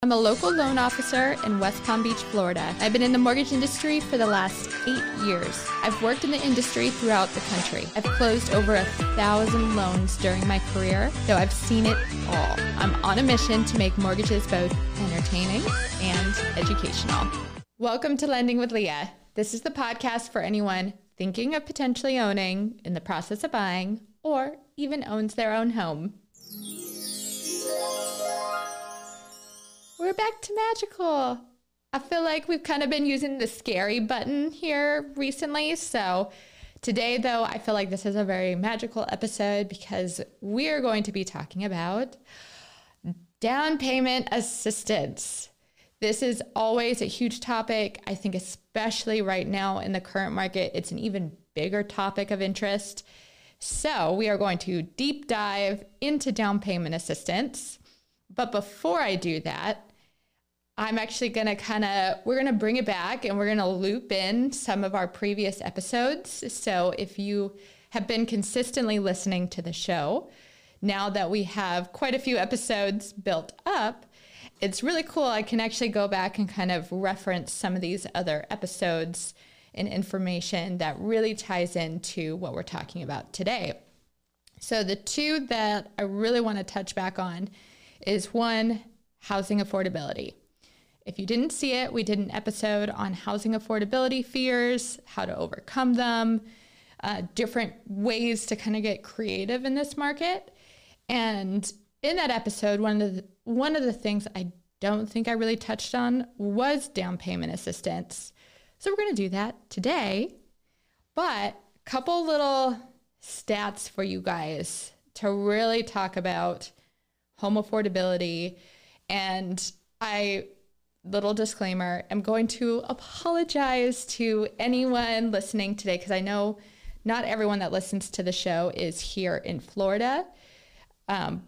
I'm a local loan officer in West Palm Beach, Florida. I've been in the mortgage industry for the last eight years. I've worked in the industry throughout the country. I've closed over a thousand loans during my career, so I've seen it all. I'm on a mission to make mortgages both entertaining and educational. Welcome to Lending with Leah. This is the podcast for anyone thinking of potentially owning, in the process of buying, or even owns their own home. We're back to magical. I feel like we've kind of been using the scary button here recently. So today, though, I feel like this is a very magical episode because we're going to be talking about down payment assistance. This is always a huge topic. I think, especially right now in the current market, it's an even bigger topic of interest. So, we are going to deep dive into down payment assistance. But before I do that, I'm actually going to kind of, we're going to bring it back and we're going to loop in some of our previous episodes. So if you have been consistently listening to the show, now that we have quite a few episodes built up, it's really cool. I can actually go back and kind of reference some of these other episodes and information that really ties into what we're talking about today. So, the two that I really want to touch back on is one, housing affordability. If you didn't see it, we did an episode on housing affordability fears, how to overcome them, uh, different ways to kind of get creative in this market. And in that episode, one of the one of the things I don't think I really touched on was down payment assistance. So we're going to do that today. But a couple little stats for you guys to really talk about home affordability and I little disclaimer I'm going to apologize to anyone listening today because I know not everyone that listens to the show is here in Florida. Um,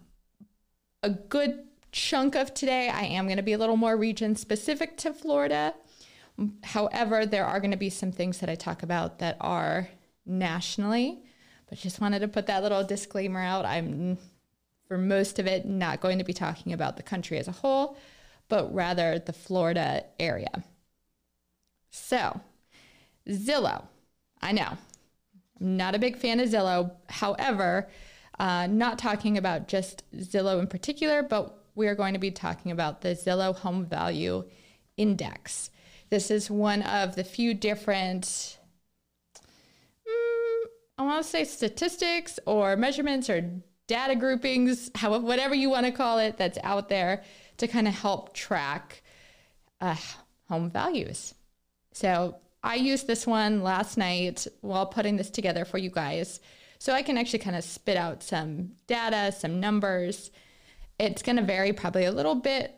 a good chunk of today, I am going to be a little more region specific to Florida. However, there are going to be some things that I talk about that are nationally, but just wanted to put that little disclaimer out. I'm, for most of it, not going to be talking about the country as a whole but rather the Florida area. So, Zillow. I know. I'm not a big fan of Zillow. However, uh, not talking about just Zillow in particular, but we are going to be talking about the Zillow Home Value Index. This is one of the few different, mm, I want to say statistics or measurements or data groupings, however, whatever you want to call it, that's out there to kind of help track uh, home values. So I used this one last night while putting this together for you guys. So I can actually kind of spit out some data, some numbers. It's going to vary probably a little bit,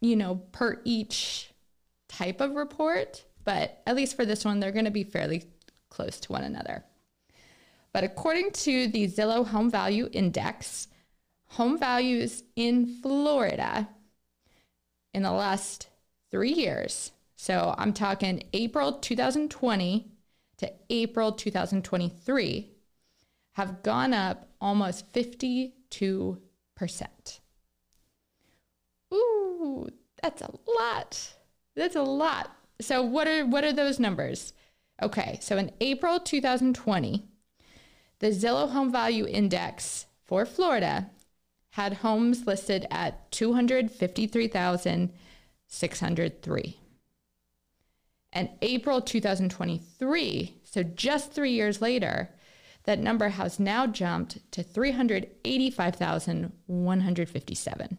you know, per each type of report, but at least for this one, they're going to be fairly close to one another. But according to the Zillow Home Value Index, home values in Florida in the last three years. So I'm talking April 2020 to April 2023 have gone up almost 52%. Ooh, that's a lot. That's a lot. So what are what are those numbers? Okay, so in April 2020, the Zillow Home Value Index for Florida had homes listed at 253,603. And April 2023, so just three years later, that number has now jumped to 385,157.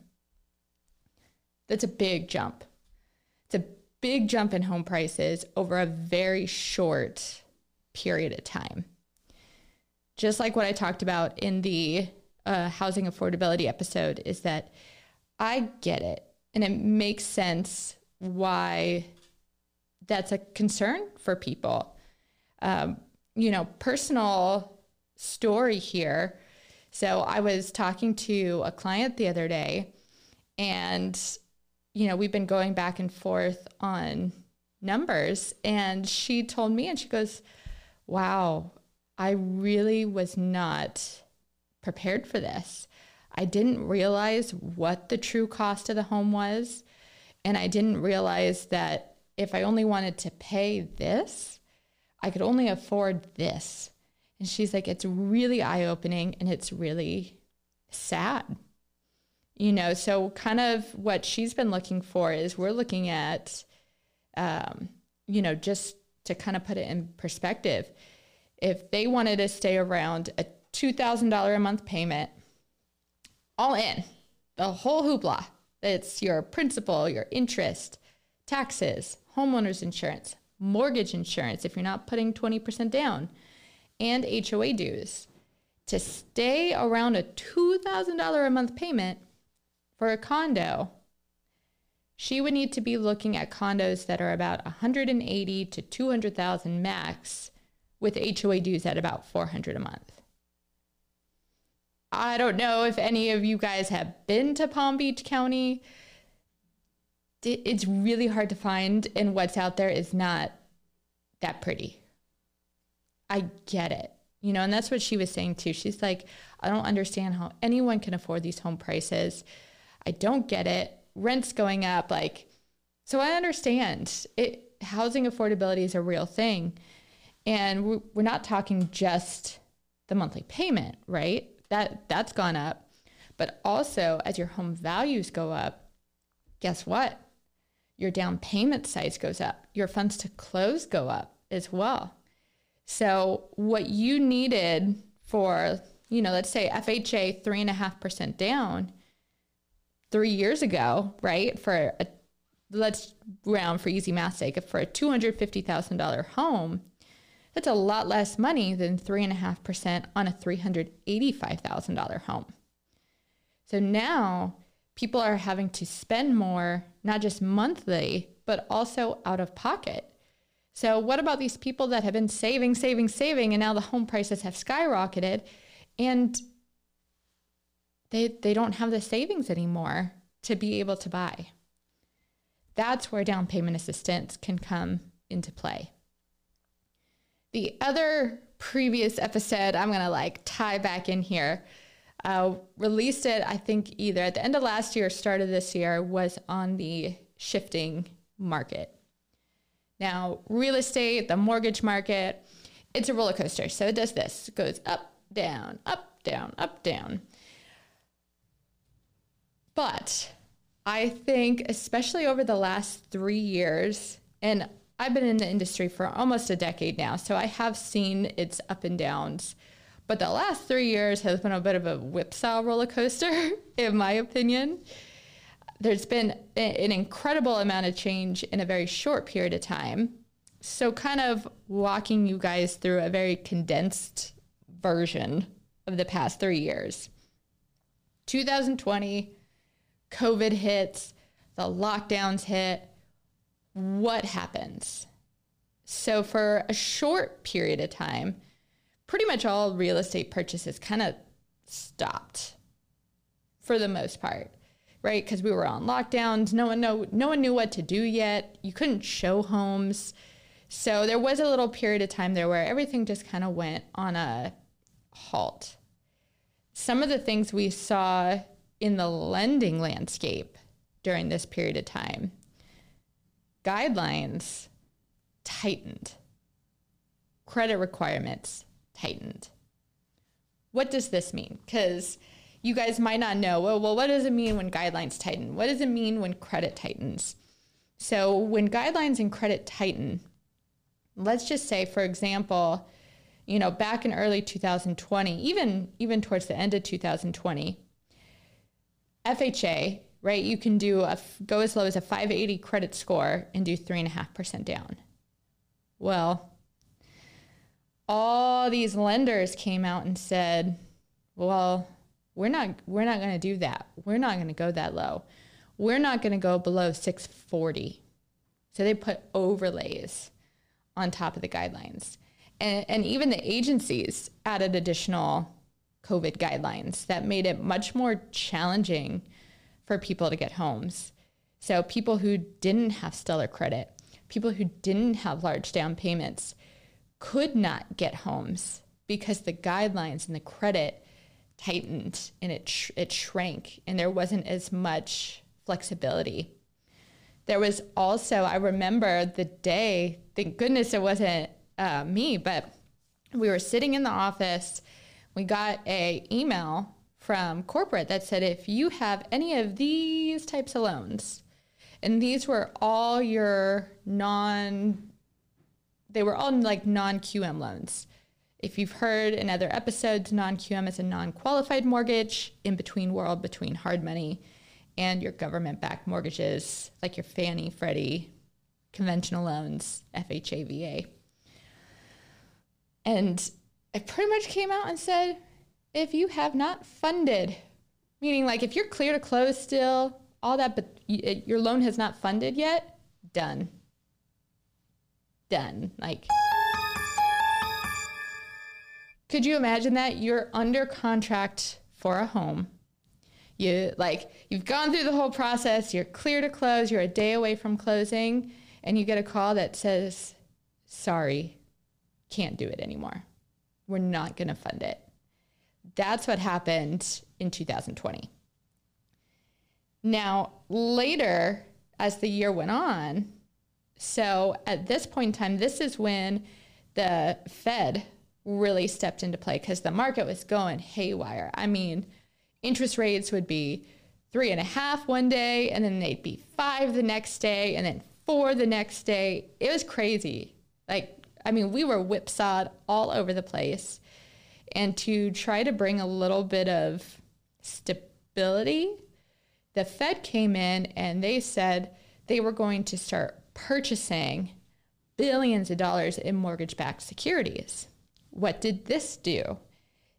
That's a big jump. It's a big jump in home prices over a very short period of time. Just like what I talked about in the uh, housing affordability episode is that I get it and it makes sense why that's a concern for people. Um, you know, personal story here. So I was talking to a client the other day, and you know, we've been going back and forth on numbers, and she told me, and she goes, "Wow, I really was not." prepared for this. I didn't realize what the true cost of the home was. And I didn't realize that if I only wanted to pay this, I could only afford this. And she's like, it's really eye opening and it's really sad. You know, so kind of what she's been looking for is we're looking at, um, you know, just to kind of put it in perspective, if they wanted to stay around a $2,000 a month payment, all in, the whole hoopla. It's your principal, your interest, taxes, homeowners insurance, mortgage insurance if you're not putting 20% down, and HOA dues. To stay around a $2,000 a month payment for a condo, she would need to be looking at condos that are about 180 to 200,000 max with HOA dues at about 400 a month. I don't know if any of you guys have been to Palm Beach County. It's really hard to find, and what's out there is not that pretty. I get it. You know, and that's what she was saying too. She's like, I don't understand how anyone can afford these home prices. I don't get it. Rent's going up. Like, so I understand it. Housing affordability is a real thing. And we're not talking just the monthly payment, right? that that's gone up. But also as your home values go up, guess what? Your down payment size goes up. Your funds to close go up as well. So what you needed for, you know, let's say FHA three and a half percent down three years ago, right? For a let's round for easy math sake, for a two hundred fifty thousand dollar home, that's a lot less money than 3.5% on a $385,000 home. So now people are having to spend more, not just monthly, but also out of pocket. So, what about these people that have been saving, saving, saving, and now the home prices have skyrocketed and they, they don't have the savings anymore to be able to buy? That's where down payment assistance can come into play. The other previous episode, I'm going to like tie back in here. Uh, released it, I think, either at the end of last year or start of this year, was on the shifting market. Now, real estate, the mortgage market, it's a roller coaster. So it does this it goes up, down, up, down, up, down. But I think, especially over the last three years, and I've been in the industry for almost a decade now, so I have seen its up and downs. But the last three years has been a bit of a whipsaw roller coaster, in my opinion. There's been an incredible amount of change in a very short period of time. So, kind of walking you guys through a very condensed version of the past three years. 2020, COVID hits, the lockdowns hit, what happens? So, for a short period of time, pretty much all real estate purchases kind of stopped for the most part, right? Because we were on lockdowns. No one know, no one knew what to do yet. You couldn't show homes. So there was a little period of time there where everything just kind of went on a halt. Some of the things we saw in the lending landscape during this period of time guidelines tightened, credit requirements tightened. What does this mean? Because you guys might not know, well, well, what does it mean when guidelines tighten? What does it mean when credit tightens? So, when guidelines and credit tighten, let's just say, for example, you know, back in early 2020, even even towards the end of 2020, FHA right? You can do a go as low as a 580 credit score and do three and a half percent down. Well, all these lenders came out and said, "Well, we're not we're not going to do that. We're not going to go that low. We're not going to go below 640." So they put overlays on top of the guidelines. And, and even the agencies added additional COVID guidelines that made it much more challenging for people to get homes. So people who didn't have stellar credit, people who didn't have large down payments could not get homes because the guidelines and the credit tightened and it sh- it shrank and there wasn't as much flexibility. There was also I remember the day. Thank goodness it wasn't uh, me, but we were sitting in the office. We got a email from corporate that said if you have any of these types of loans, and these were all your non they were all like non QM loans. If you've heard in other episodes, non QM is a non qualified mortgage, in between world between hard money and your government backed mortgages, like your Fannie, Freddie, conventional loans, FHA, VA. And I pretty much came out and said, if you have not funded, meaning like if you're clear to close still, all that, but your loan has not funded yet, done. Done. Like, could you imagine that you're under contract for a home? You like you've gone through the whole process, you're clear to close, you're a day away from closing, and you get a call that says, "Sorry, can't do it anymore. We're not going to fund it." That's what happened in 2020. Now, later, as the year went on, so at this point in time, this is when the Fed really stepped into play because the market was going haywire. I mean, interest rates would be three and a half one day, and then they'd be five the next day, and then four the next day. It was crazy. Like, I mean, we were whipsawed all over the place and to try to bring a little bit of stability, the Fed came in and they said they were going to start purchasing billions of dollars in mortgage backed securities. What did this do?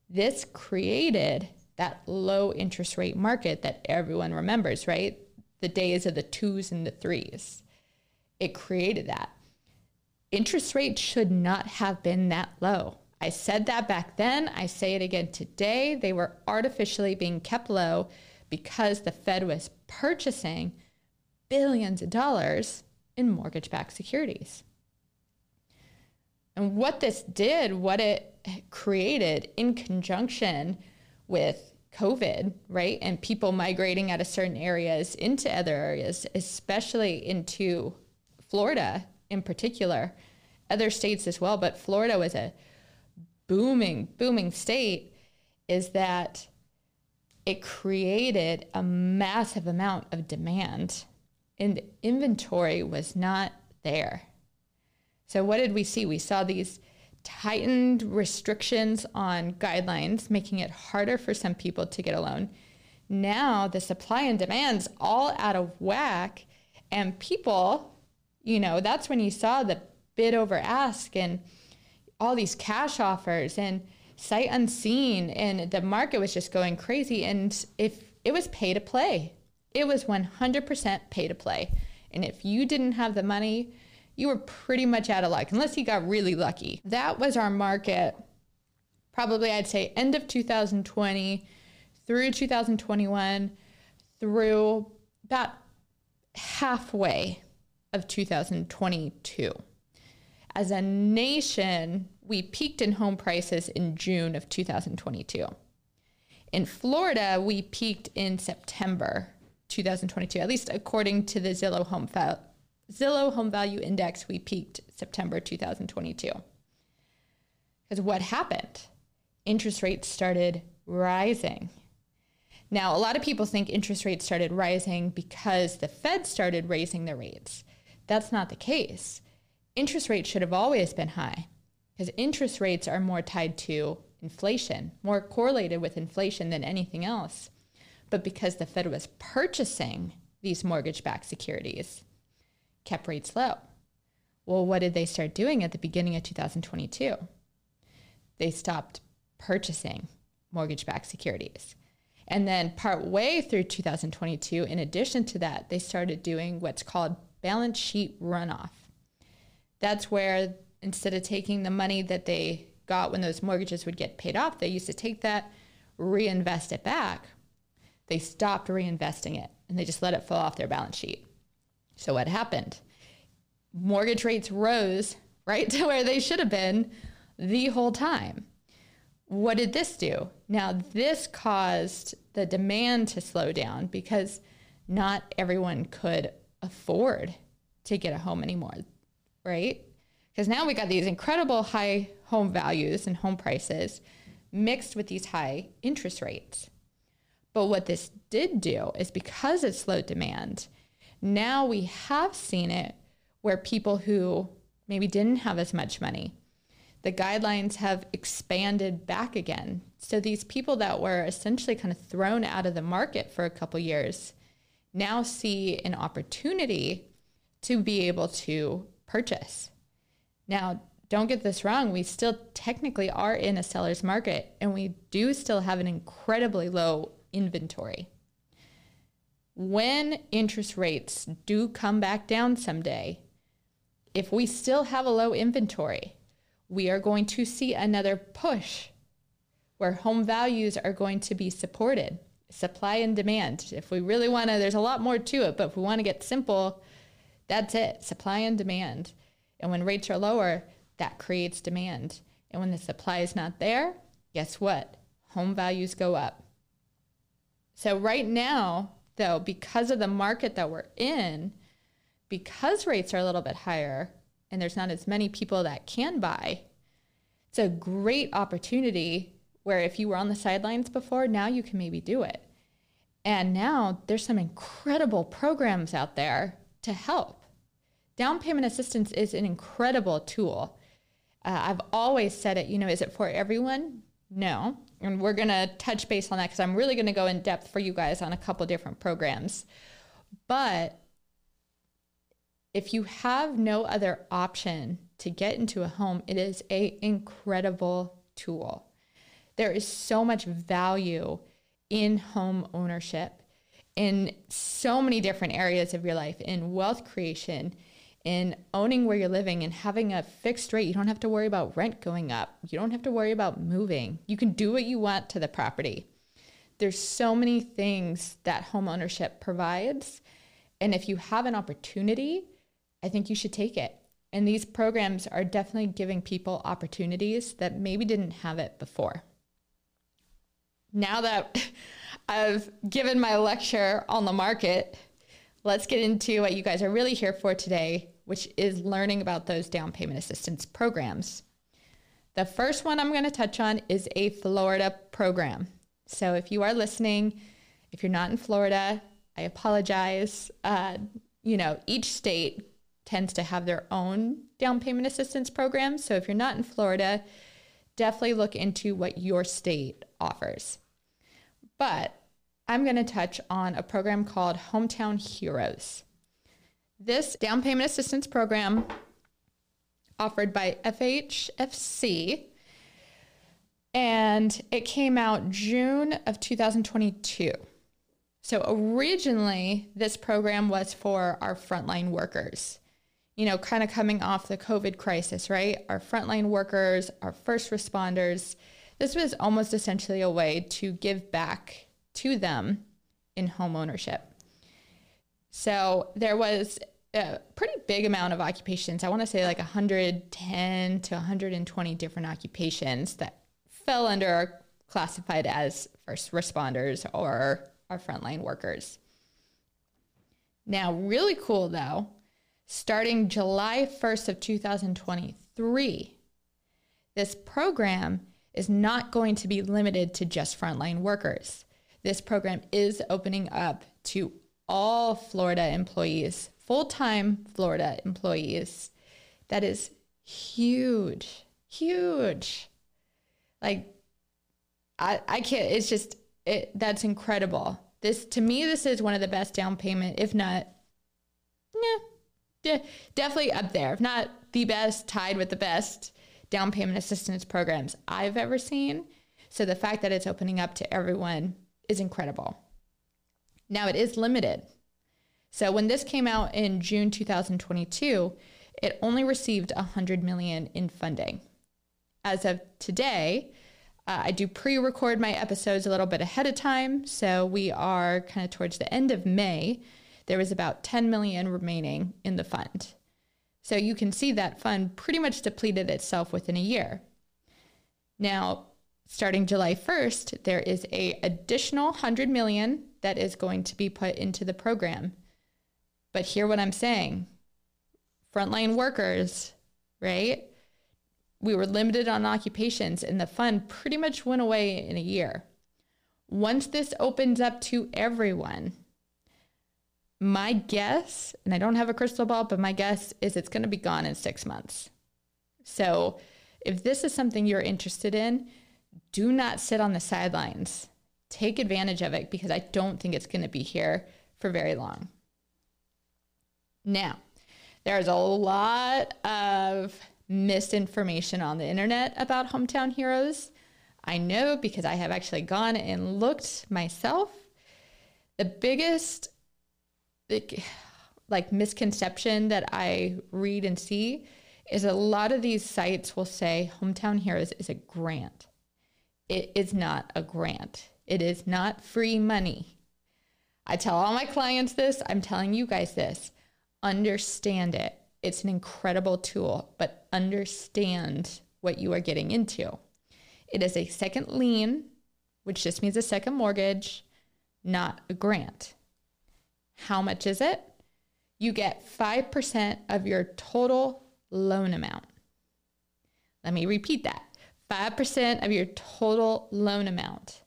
This created that low interest rate market that everyone remembers, right? The days of the twos and the threes. It created that. Interest rates should not have been that low. I said that back then. I say it again today. They were artificially being kept low because the Fed was purchasing billions of dollars in mortgage backed securities. And what this did, what it created in conjunction with COVID, right? And people migrating out of certain areas into other areas, especially into Florida in particular, other states as well. But Florida was a booming, booming state is that it created a massive amount of demand and inventory was not there. So, what did we see? We saw these tightened restrictions on guidelines, making it harder for some people to get a loan. Now, the supply and demand's all out of whack, and people, you know, that's when you saw the bid over ask and all these cash offers and sight unseen and the market was just going crazy. And if it was pay to play it was 100% pay to play. And if you didn't have the money you were pretty much out of luck unless you got really lucky. That was our market probably i'd say end of 2020 through 2021 through about halfway of 2022 as a nation, we peaked in home prices in June of 2022. In Florida, we peaked in September 2022, at least according to the Zillow Home, Zillow Home Value Index, we peaked September 2022. Because what happened? Interest rates started rising. Now, a lot of people think interest rates started rising because the Fed started raising the rates. That's not the case interest rates should have always been high because interest rates are more tied to inflation, more correlated with inflation than anything else. But because the Fed was purchasing these mortgage backed securities, kept rates low. Well, what did they start doing at the beginning of 2022? They stopped purchasing mortgage backed securities. And then, part way through 2022, in addition to that, they started doing what's called balance sheet runoff that's where instead of taking the money that they got when those mortgages would get paid off, they used to take that, reinvest it back. They stopped reinvesting it and they just let it fall off their balance sheet. So what happened? Mortgage rates rose right to where they should have been the whole time. what did this do? Now, this caused the demand to slow down because not everyone could afford to get a home anymore, right? Because now we got these incredible high home values and home prices mixed with these high interest rates. But what this did do is because it slowed demand, now we have seen it where people who maybe didn't have as much money the guidelines have expanded back again. So these people that were essentially kind of thrown out of the market for a couple years now see an opportunity to be able to purchase. Now, don't get this wrong, we still technically are in a seller's market and we do still have an incredibly low inventory. When interest rates do come back down someday, if we still have a low inventory, we are going to see another push where home values are going to be supported. Supply and demand. If we really want to, there's a lot more to it, but if we want to get simple, that's it supply and demand. And when rates are lower, that creates demand. And when the supply is not there, guess what? Home values go up. So, right now, though, because of the market that we're in, because rates are a little bit higher, and there's not as many people that can buy, it's a great opportunity where if you were on the sidelines before, now you can maybe do it. And now there's some incredible programs out there to help. Down payment assistance is an incredible tool. Uh, I've always said it, you know, is it for everyone? No. And we're going to touch base on that because I'm really going to go in depth for you guys on a couple different programs. But if you have no other option to get into a home, it is a incredible tool. There is so much value in home ownership in so many different areas of your life in wealth creation in owning where you're living and having a fixed rate. You don't have to worry about rent going up. You don't have to worry about moving. You can do what you want to the property. There's so many things that home ownership provides. And if you have an opportunity I think you should take it. And these programs are definitely giving people opportunities that maybe didn't have it before. Now that I've given my lecture on the market, let's get into what you guys are really here for today, which is learning about those down payment assistance programs. The first one I'm going to touch on is a Florida program. So if you are listening, if you're not in Florida, I apologize. Uh, you know, each state tends to have their own down payment assistance programs. So if you're not in Florida, definitely look into what your state offers. But I'm going to touch on a program called Hometown Heroes. This down payment assistance program offered by FHFC and it came out June of 2022. So originally this program was for our frontline workers you know, kind of coming off the COVID crisis, right? Our frontline workers, our first responders, this was almost essentially a way to give back to them in home ownership. So there was a pretty big amount of occupations. I want to say like 110 to 120 different occupations that fell under classified as first responders or our frontline workers. Now, really cool though, starting July 1st of 2023. This program is not going to be limited to just frontline workers. This program is opening up to all Florida employees, full-time Florida employees. That is huge, huge. Like I I can't it's just it that's incredible. This to me this is one of the best down payment if not yeah, de- definitely up there, if not the best, tied with the best down payment assistance programs I've ever seen. So the fact that it's opening up to everyone is incredible. Now it is limited. So when this came out in June 2022, it only received 100 million in funding. As of today, uh, I do pre-record my episodes a little bit ahead of time, so we are kind of towards the end of May there was about 10 million remaining in the fund. So you can see that fund pretty much depleted itself within a year. Now, starting July 1st, there is a additional 100 million that is going to be put into the program. But hear what I'm saying. Frontline workers, right? We were limited on occupations and the fund pretty much went away in a year. Once this opens up to everyone, my guess, and I don't have a crystal ball, but my guess is it's going to be gone in six months. So if this is something you're interested in, do not sit on the sidelines. Take advantage of it because I don't think it's going to be here for very long. Now, there's a lot of misinformation on the internet about Hometown Heroes. I know because I have actually gone and looked myself. The biggest like misconception that I read and see is a lot of these sites will say Hometown Heroes is a grant. It is not a grant. It is not free money. I tell all my clients this, I'm telling you guys this. Understand it. It's an incredible tool, but understand what you are getting into. It is a second lien, which just means a second mortgage, not a grant. How much is it? You get 5% of your total loan amount. Let me repeat that 5% of your total loan amount,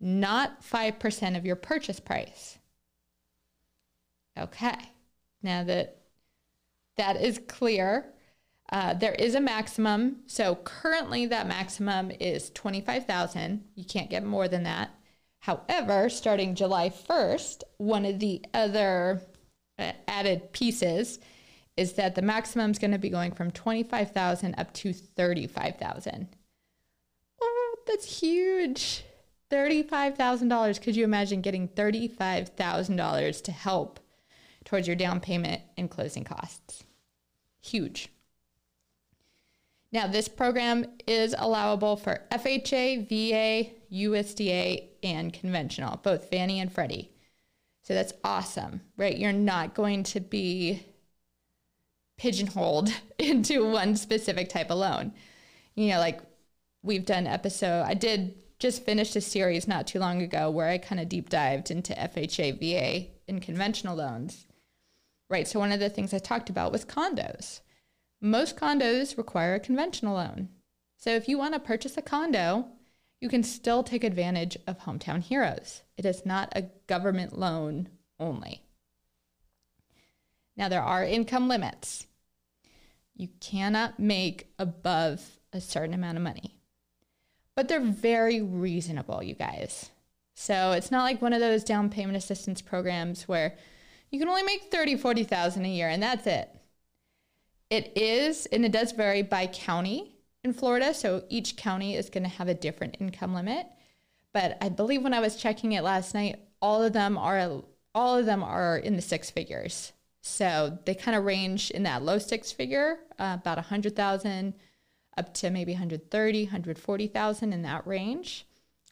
not 5% of your purchase price. Okay, now that that is clear, uh, there is a maximum. So currently, that maximum is 25,000. You can't get more than that. However, starting July 1st, one of the other uh, added pieces is that the maximum is going to be going from 25,000 up to 35,000. That's huge. $35,000. Could you imagine getting $35,000 to help towards your down payment and closing costs? Huge. Now, this program is allowable for FHA, VA, USDA, and conventional, both Fannie and Freddie. So that's awesome, right? You're not going to be pigeonholed into one specific type of loan. You know, like we've done episode, I did just finish a series not too long ago where I kind of deep dived into FHA, VA, and conventional loans, right? So one of the things I talked about was condos. Most condos require a conventional loan. So if you want to purchase a condo, you can still take advantage of Hometown Heroes. It is not a government loan only. Now, there are income limits. You cannot make above a certain amount of money, but they're very reasonable, you guys. So it's not like one of those down payment assistance programs where you can only make 30, 40,000 a year and that's it. It is, and it does vary by county in Florida. So each county is going to have a different income limit. But I believe when I was checking it last night, all of them are all of them are in the six figures. So they kind of range in that low six figure, uh, about 100,000 up to maybe 130, 140,000 in that range.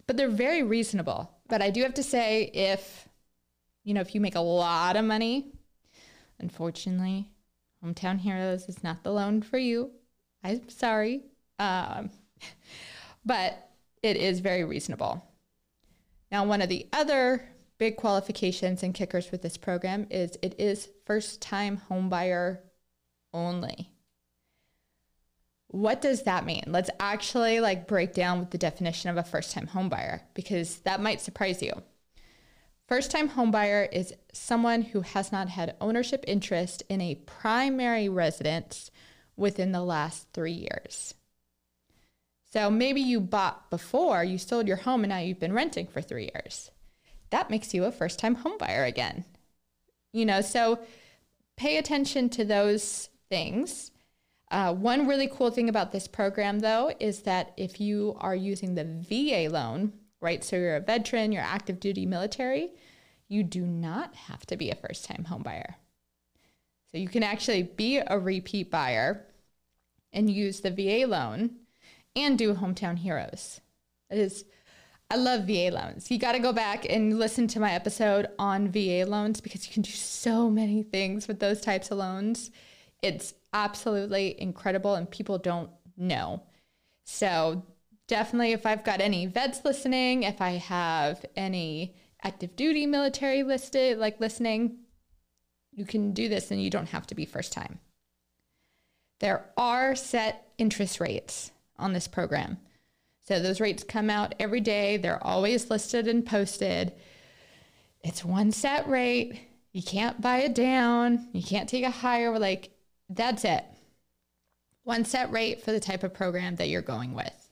But they're very reasonable. But I do have to say if you know, if you make a lot of money, unfortunately, Hometown Heroes is not the loan for you. I'm sorry. Um, but it is very reasonable. Now, one of the other big qualifications and kickers with this program is it is first time homebuyer only. What does that mean? Let's actually like break down with the definition of a first time homebuyer because that might surprise you. First time homebuyer is someone who has not had ownership interest in a primary residence within the last three years. So maybe you bought before, you sold your home, and now you've been renting for three years. That makes you a first time homebuyer again. You know, so pay attention to those things. Uh, one really cool thing about this program, though, is that if you are using the VA loan, right, so you're a veteran, you're active duty military, you do not have to be a first time homebuyer. So you can actually be a repeat buyer and use the VA loan and do Hometown Heroes. It is, I love VA loans. You got to go back and listen to my episode on VA loans because you can do so many things with those types of loans. It's absolutely incredible and people don't know. So definitely, if I've got any vets listening, if I have any active duty military listed, like listening, you can do this and you don't have to be first time. There are set interest rates on this program. So those rates come out every day. They're always listed and posted. It's one set rate. You can't buy it down. You can't take a higher. Like, that's it. One set rate for the type of program that you're going with.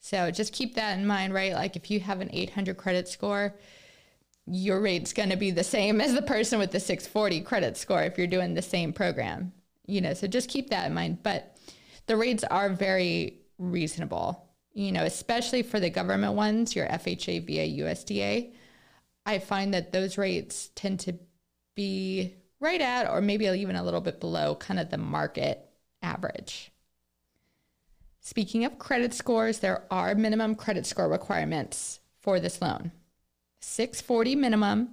So just keep that in mind, right? Like, if you have an 800 credit score, your rate's going to be the same as the person with the 640 credit score if you're doing the same program. You know, so just keep that in mind. But the rates are very reasonable, you know, especially for the government ones, your FHA, VA, USDA. I find that those rates tend to be right at or maybe even a little bit below kind of the market average. Speaking of credit scores, there are minimum credit score requirements for this loan. 640 minimum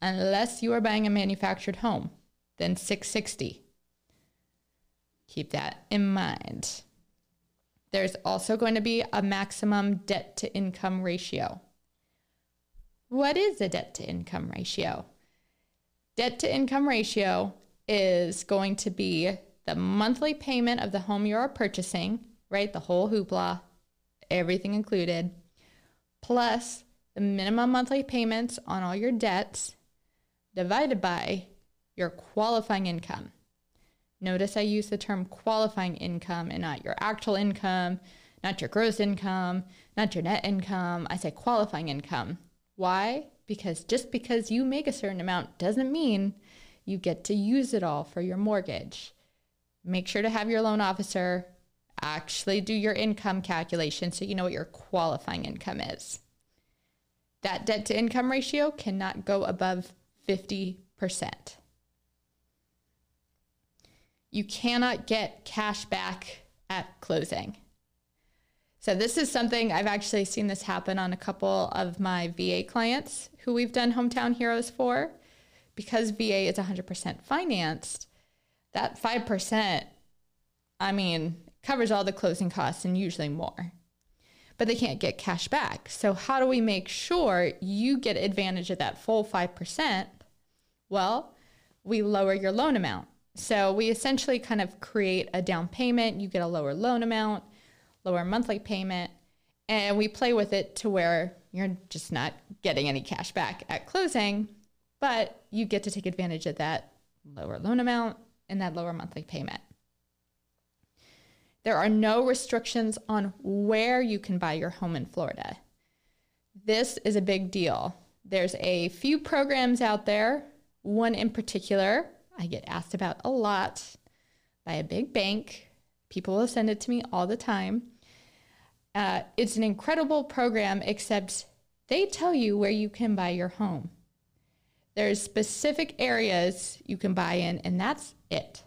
unless you are buying a manufactured home, then 660. Keep that in mind. There's also going to be a maximum debt to income ratio. What is a debt to income ratio? Debt to income ratio is going to be the monthly payment of the home you are purchasing, right? The whole hoopla, everything included, plus the minimum monthly payments on all your debts divided by your qualifying income. Notice I use the term qualifying income and not your actual income, not your gross income, not your net income. I say qualifying income. Why? Because just because you make a certain amount doesn't mean you get to use it all for your mortgage. Make sure to have your loan officer actually do your income calculation so you know what your qualifying income is. That debt to income ratio cannot go above 50%. You cannot get cash back at closing. So, this is something I've actually seen this happen on a couple of my VA clients who we've done Hometown Heroes for. Because VA is 100% financed, that 5%, I mean, covers all the closing costs and usually more. But they can't get cash back. So, how do we make sure you get advantage of that full 5%? Well, we lower your loan amount. So we essentially kind of create a down payment. You get a lower loan amount, lower monthly payment, and we play with it to where you're just not getting any cash back at closing, but you get to take advantage of that lower loan amount and that lower monthly payment. There are no restrictions on where you can buy your home in Florida. This is a big deal. There's a few programs out there, one in particular I get asked about a lot by a big bank. People will send it to me all the time. Uh, it's an incredible program, except they tell you where you can buy your home. There's specific areas you can buy in, and that's it.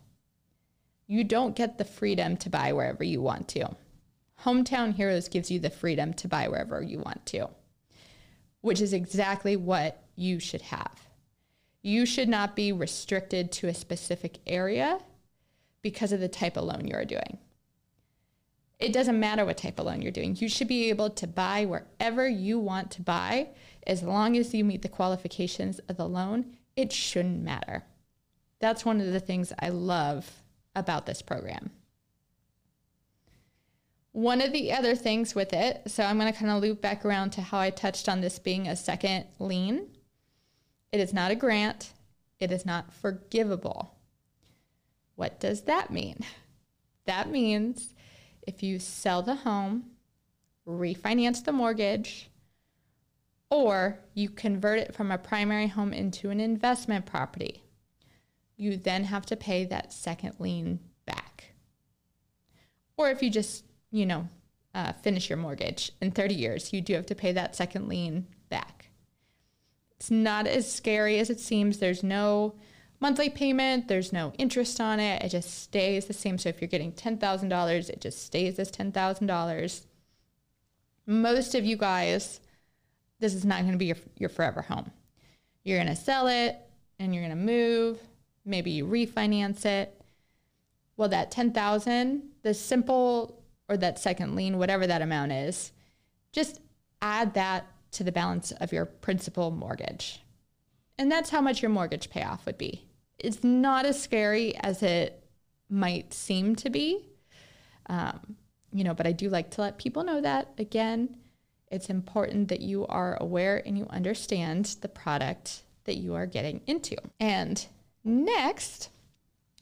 You don't get the freedom to buy wherever you want to. Hometown Heroes gives you the freedom to buy wherever you want to, which is exactly what you should have you should not be restricted to a specific area because of the type of loan you're doing. It doesn't matter what type of loan you're doing. You should be able to buy wherever you want to buy as long as you meet the qualifications of the loan. It shouldn't matter. That's one of the things I love about this program. One of the other things with it, so I'm going to kind of loop back around to how I touched on this being a second lien. It is not a grant. It is not forgivable. What does that mean? That means if you sell the home, refinance the mortgage, or you convert it from a primary home into an investment property, you then have to pay that second lien back. Or if you just, you know, uh, finish your mortgage in 30 years, you do have to pay that second lien back. It's not as scary as it seems. There's no monthly payment, there's no interest on it. It just stays the same. So if you're getting $10,000, it just stays as $10,000. Most of you guys, this is not going to be your, your forever home. You're going to sell it and you're going to move. Maybe you refinance it. Well, that 10,000, the simple or that second lien, whatever that amount is, just add that to the balance of your principal mortgage. And that's how much your mortgage payoff would be. It's not as scary as it might seem to be. Um, you know, but I do like to let people know that again, it's important that you are aware and you understand the product that you are getting into. And next,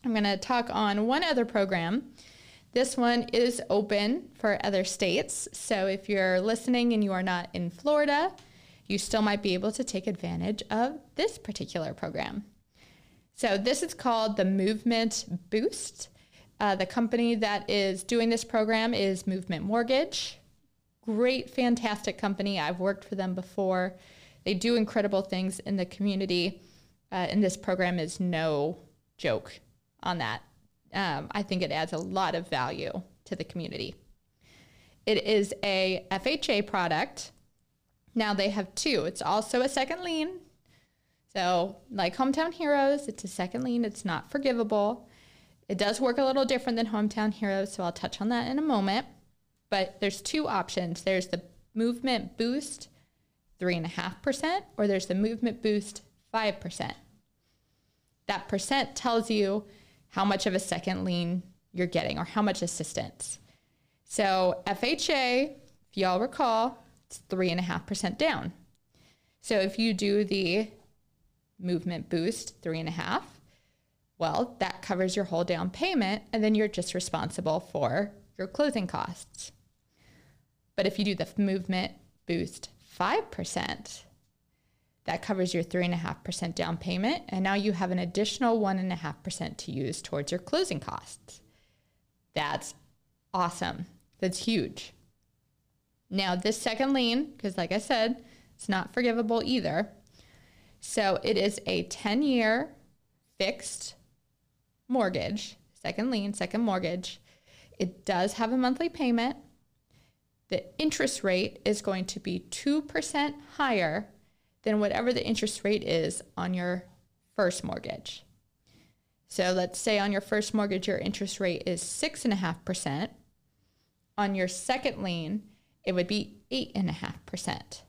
I'm going to talk on one other program. This one is open for other states. So if you're listening and you are not in Florida, you still might be able to take advantage of this particular program. So this is called the Movement Boost. Uh, the company that is doing this program is Movement Mortgage. Great, fantastic company. I've worked for them before. They do incredible things in the community, uh, and this program is no joke on that. Um, I think it adds a lot of value to the community. It is a FHA product. Now they have two. It's also a second lien. So, like Hometown Heroes, it's a second lien. It's not forgivable. It does work a little different than Hometown Heroes, so I'll touch on that in a moment. But there's two options there's the Movement Boost 3.5%, or there's the Movement Boost 5%. That percent tells you how much of a second lien you're getting or how much assistance. So, FHA, if y'all recall, it's 3.5% down. So, if you do the movement boost, 3.5, well, that covers your whole down payment, and then you're just responsible for your closing costs. But if you do the movement boost 5%, that covers your 3.5% down payment, and now you have an additional 1.5% to use towards your closing costs. That's awesome. That's huge. Now, this second lien, because like I said, it's not forgivable either. So it is a 10 year fixed mortgage, second lien, second mortgage. It does have a monthly payment. The interest rate is going to be 2% higher than whatever the interest rate is on your first mortgage. So let's say on your first mortgage, your interest rate is 6.5%. On your second lien, it would be 8.5%.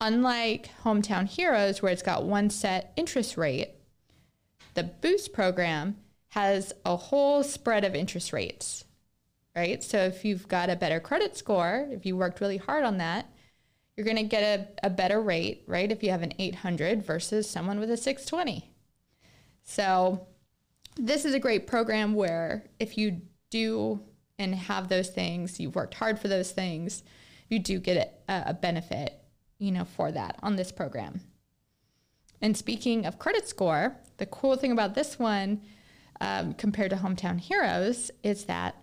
Unlike Hometown Heroes, where it's got one set interest rate, the Boost program has a whole spread of interest rates, right? So if you've got a better credit score, if you worked really hard on that, you're going to get a, a better rate, right? If you have an 800 versus someone with a 620. So, this is a great program where if you do and have those things, you've worked hard for those things, you do get a, a benefit, you know, for that on this program. And speaking of credit score, the cool thing about this one um, compared to Hometown Heroes is that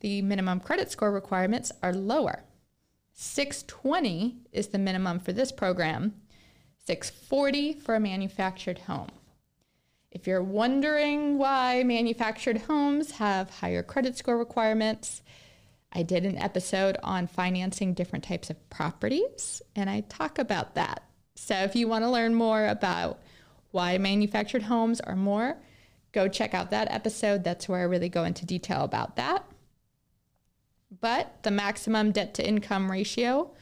the minimum credit score requirements are lower. 620 is the minimum for this program, 640 for a manufactured home. If you're wondering why manufactured homes have higher credit score requirements, I did an episode on financing different types of properties, and I talk about that. So if you want to learn more about why manufactured homes are more, go check out that episode. That's where I really go into detail about that. But the maximum debt to income ratio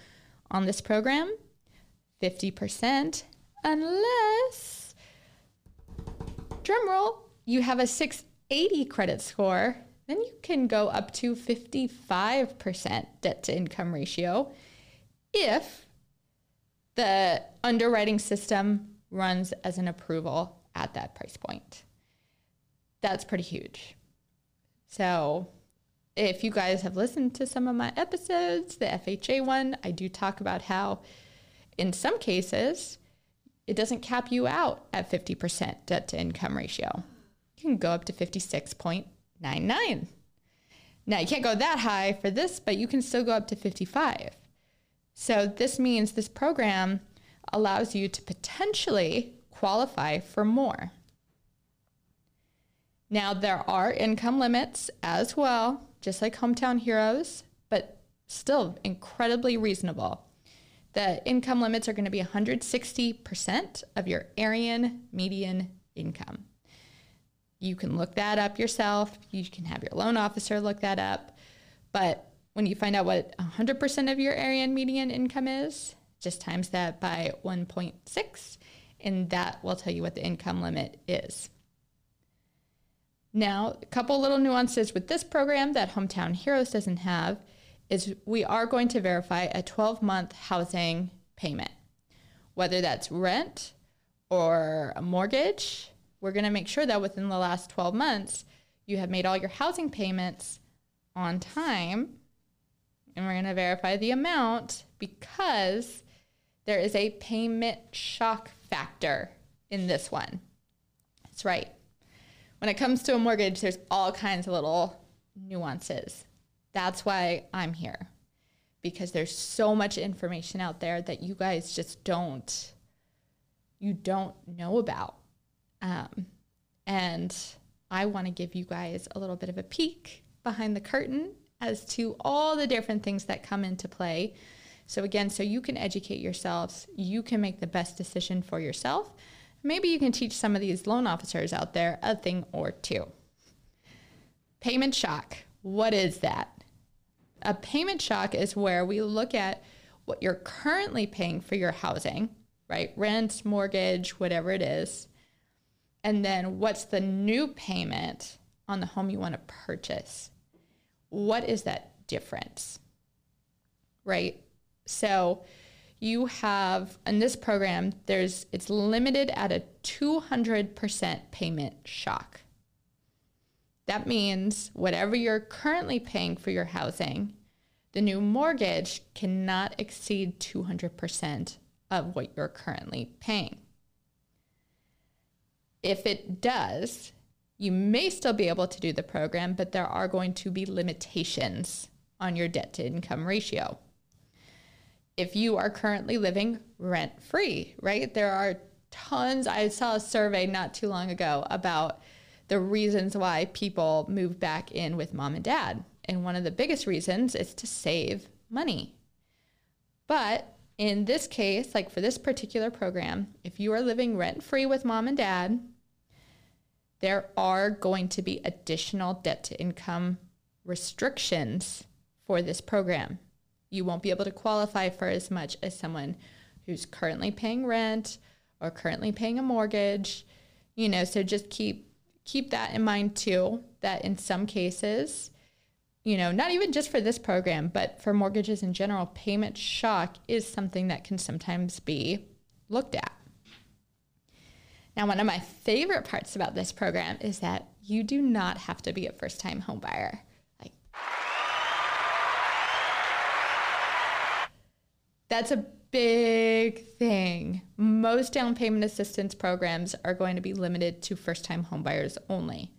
on this program, 50%, unless, drumroll, you have a 680 credit score, then you can go up to 55% debt to income ratio if the underwriting system runs as an approval at that price point. That's pretty huge. So if you guys have listened to some of my episodes, the FHA one, I do talk about how in some cases, it doesn't cap you out at 50% debt to income ratio. You can go up to 56.99. Now, you can't go that high for this, but you can still go up to 55. So, this means this program allows you to potentially qualify for more. Now, there are income limits as well just like Hometown Heroes, but still incredibly reasonable. The income limits are going to be 160% of your area median income. You can look that up yourself. You can have your loan officer look that up. But when you find out what 100% of your area median income is, just times that by 1.6, and that will tell you what the income limit is. Now, a couple little nuances with this program that Hometown Heroes doesn't have is we are going to verify a 12 month housing payment, whether that's rent or a mortgage. We're going to make sure that within the last 12 months, you have made all your housing payments on time. And we're going to verify the amount because there is a payment shock factor in this one. That's right when it comes to a mortgage, there's all kinds of little nuances. That's why I'm here because there's so much information out there that you guys just don't you don't know about. Um, and I want to give you guys a little bit of a peek behind the curtain as to all the different things that come into play. So again, so you can educate yourselves, you can make the best decision for yourself maybe you can teach some of these loan officers out there a thing or two. Payment shock. What is that? A payment shock is where we look at what you're currently paying for your housing, right? Rent, mortgage, whatever it is. And then what's the new payment on the home you want to purchase? What is that difference? Right? So, you have in this program there's it's limited at a 200% payment shock that means whatever you're currently paying for your housing the new mortgage cannot exceed 200% of what you're currently paying if it does you may still be able to do the program but there are going to be limitations on your debt to income ratio if you are currently living rent free, right? There are tons. I saw a survey not too long ago about the reasons why people move back in with mom and dad. And one of the biggest reasons is to save money. But in this case, like for this particular program, if you are living rent free with mom and dad, there are going to be additional debt to income restrictions for this program. You won't be able to qualify for as much as someone who's currently paying rent or currently paying a mortgage you know so just keep keep that in mind too that in some cases you know not even just for this program but for mortgages in general payment shock is something that can sometimes be looked at now one of my favorite parts about this program is that you do not have to be a first time homebuyer That's a big thing. Most down payment assistance programs are going to be limited to first time homebuyers only.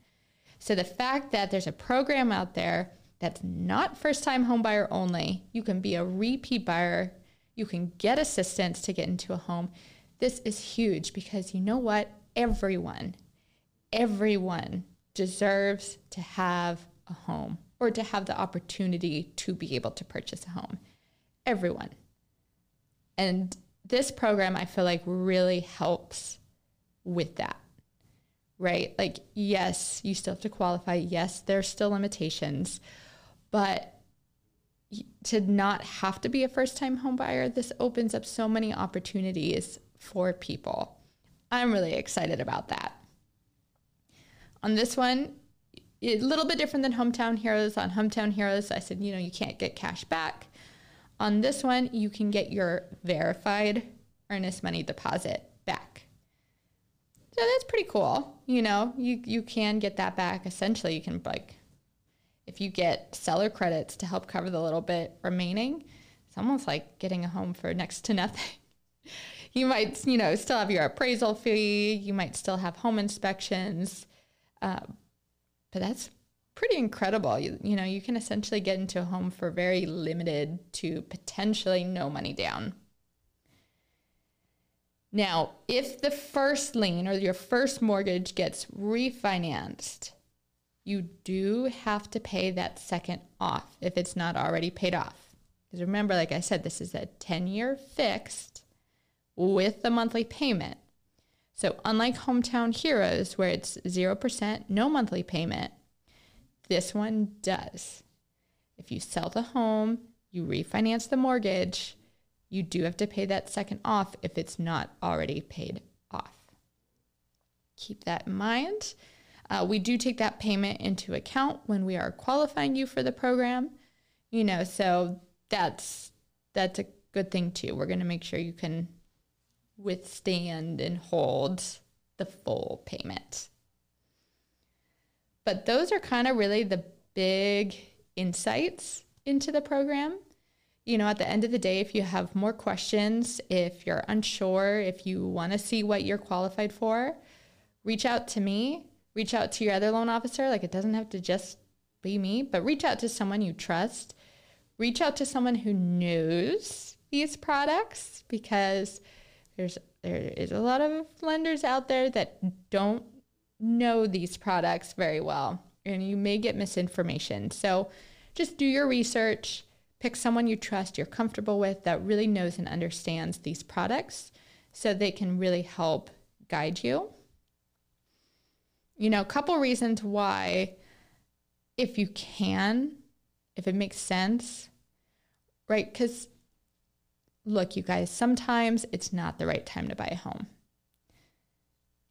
So the fact that there's a program out there that's not first time homebuyer only, you can be a repeat buyer, you can get assistance to get into a home. This is huge because you know what? Everyone, everyone deserves to have a home or to have the opportunity to be able to purchase a home. Everyone. And this program, I feel like, really helps with that, right? Like, yes, you still have to qualify. Yes, there's still limitations, but to not have to be a first time home buyer, this opens up so many opportunities for people. I'm really excited about that. On this one, a little bit different than Hometown Heroes. On Hometown Heroes, I said, you know, you can't get cash back. On this one, you can get your verified earnest money deposit back. So that's pretty cool. You know, you, you can get that back. Essentially, you can like, if you get seller credits to help cover the little bit remaining, it's almost like getting a home for next to nothing. you might, you know, still have your appraisal fee. You might still have home inspections. Uh, but that's pretty incredible. You, you know, you can essentially get into a home for very limited to potentially no money down. Now, if the first lien or your first mortgage gets refinanced, you do have to pay that second off if it's not already paid off. Because remember, like I said, this is a 10 year fixed with the monthly payment. So, unlike Hometown Heroes, where it's 0%, no monthly payment, this one does. if you sell the home, you refinance the mortgage, you do have to pay that second off if it's not already paid off. Keep that in mind. Uh, we do take that payment into account when we are qualifying you for the program. You know, so that's that's a good thing too. We're going to make sure you can withstand and hold the full payment. But those are kind of really the big insights into the program. You know, at the end of the day, if you have more questions, if you're unsure, if you want to see what you're qualified for, reach out to me, reach out to your other loan officer. Like it doesn't have to just be me, but reach out to someone you trust. Reach out to someone who knows these products because there's there is a lot of lenders out there that don't know these products very well and you may get misinformation. So just do your research, pick someone you trust, you're comfortable with that really knows and understands these products so they can really help guide you. You know, a couple reasons why if you can, if it makes sense, right? Cuz look, you guys, sometimes it's not the right time to buy a home.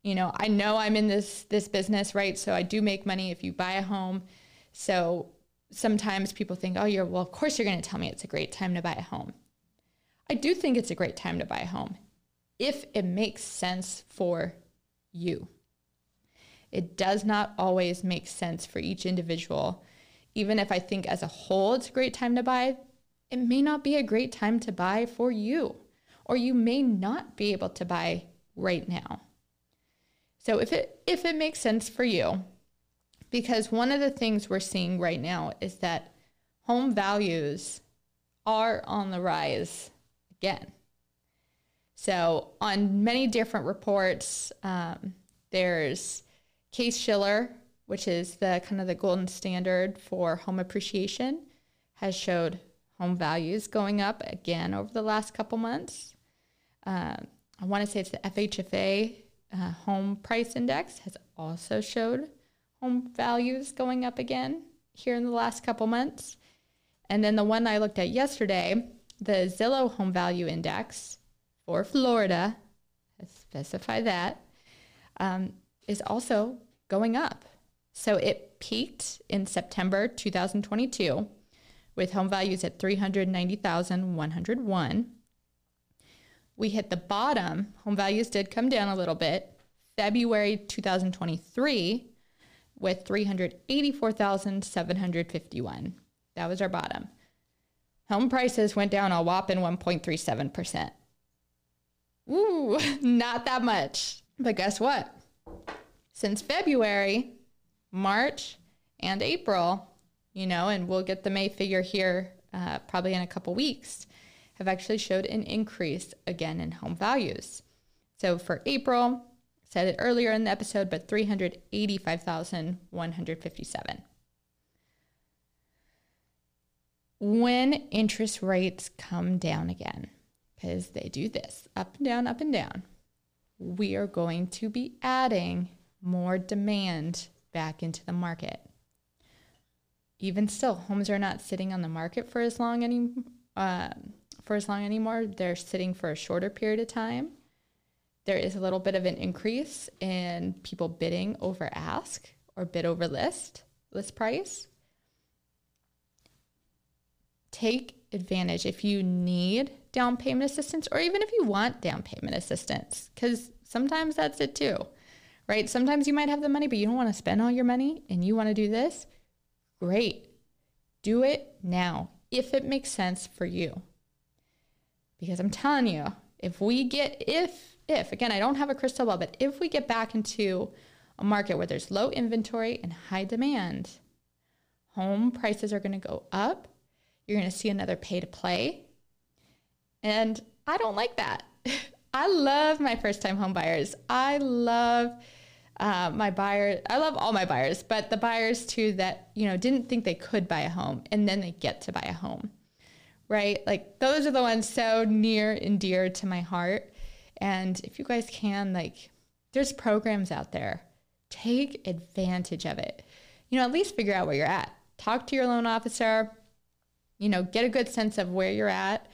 You know, I know I'm in this this business, right? So I do make money if you buy a home. So sometimes people think, "Oh, you're well, of course you're going to tell me it's a great time to buy a home." I do think it's a great time to buy a home if it makes sense for you. It does not always make sense for each individual. Even if I think as a whole it's a great time to buy, it may not be a great time to buy for you, or you may not be able to buy right now. So if it if it makes sense for you, because one of the things we're seeing right now is that home values are on the rise again. So on many different reports, um, there's Case-Shiller, which is the kind of the golden standard for home appreciation, has showed home values going up again over the last couple months. Um, I want to say it's the FHFA uh, home price index has also showed home values going up again here in the last couple months. And then the one I looked at yesterday, the Zillow home value index for Florida, I specify that, um, is also going up. So it peaked in September 2022 with home values at 390,101. We hit the bottom. Home values did come down a little bit. February 2023 with 384,751. That was our bottom. Home prices went down a whopping 1.37%. Ooh, not that much. But guess what? Since February, March, and April, you know, and we'll get the May figure here uh, probably in a couple weeks, have actually showed an increase again in home values. So for April, said it earlier in the episode, but 385,157. When interest rates come down again, because they do this up and down, up and down, we are going to be adding more demand back into the market even still, homes are not sitting on the market for as long any uh, for as long anymore. They're sitting for a shorter period of time. There is a little bit of an increase in people bidding over ask or bid over list list price. Take advantage if you need down payment assistance or even if you want down payment assistance because sometimes that's it too right sometimes you might have the money but you don't want to spend all your money and you want to do this Great. Do it now if it makes sense for you. Because I'm telling you, if we get, if, if, again, I don't have a crystal ball, but if we get back into a market where there's low inventory and high demand, home prices are going to go up. You're going to see another pay to play. And I don't like that. I love my first time home buyers. I love uh, my buyer i love all my buyers but the buyers too that you know didn't think they could buy a home and then they get to buy a home right? Like those are the ones so near and dear to my heart. And if you guys can like there's programs out there. Take advantage of it. You know at least figure out where you're at. Talk to your loan officer. You know, get a good sense of where you're at.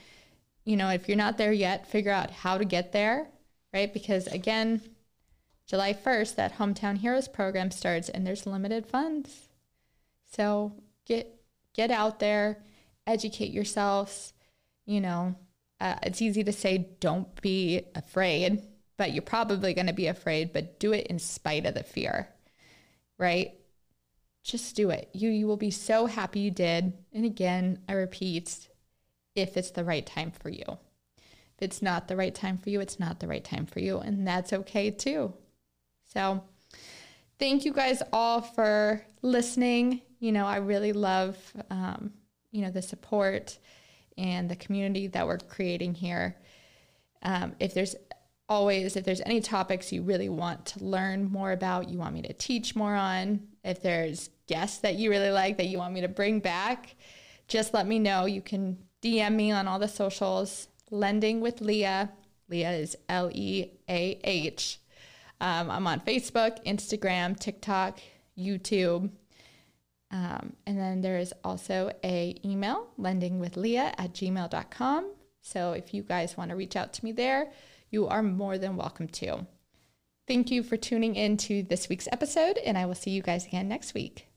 You know, if you're not there yet, figure out how to get there, right? Because again, July 1st, that Hometown Heroes program starts and there's limited funds. So get get out there, educate yourselves. You know, uh, it's easy to say don't be afraid, but you're probably going to be afraid, but do it in spite of the fear, right? Just do it. You you will be so happy you did. And again, I repeat, if it's the right time for you. If it's not the right time for you, it's not the right time for you, and that's okay too. So, thank you guys all for listening. You know, I really love, um, you know, the support and the community that we're creating here. Um, if there's always, if there's any topics you really want to learn more about, you want me to teach more on, if there's guests that you really like that you want me to bring back, just let me know. You can DM me on all the socials. Lending with Leah. Leah is L E A H. Um, I'm on Facebook, Instagram, TikTok, YouTube. Um, and then there is also a email, lendingwithleah at gmail.com. So if you guys want to reach out to me there, you are more than welcome to. Thank you for tuning in to this week's episode, and I will see you guys again next week.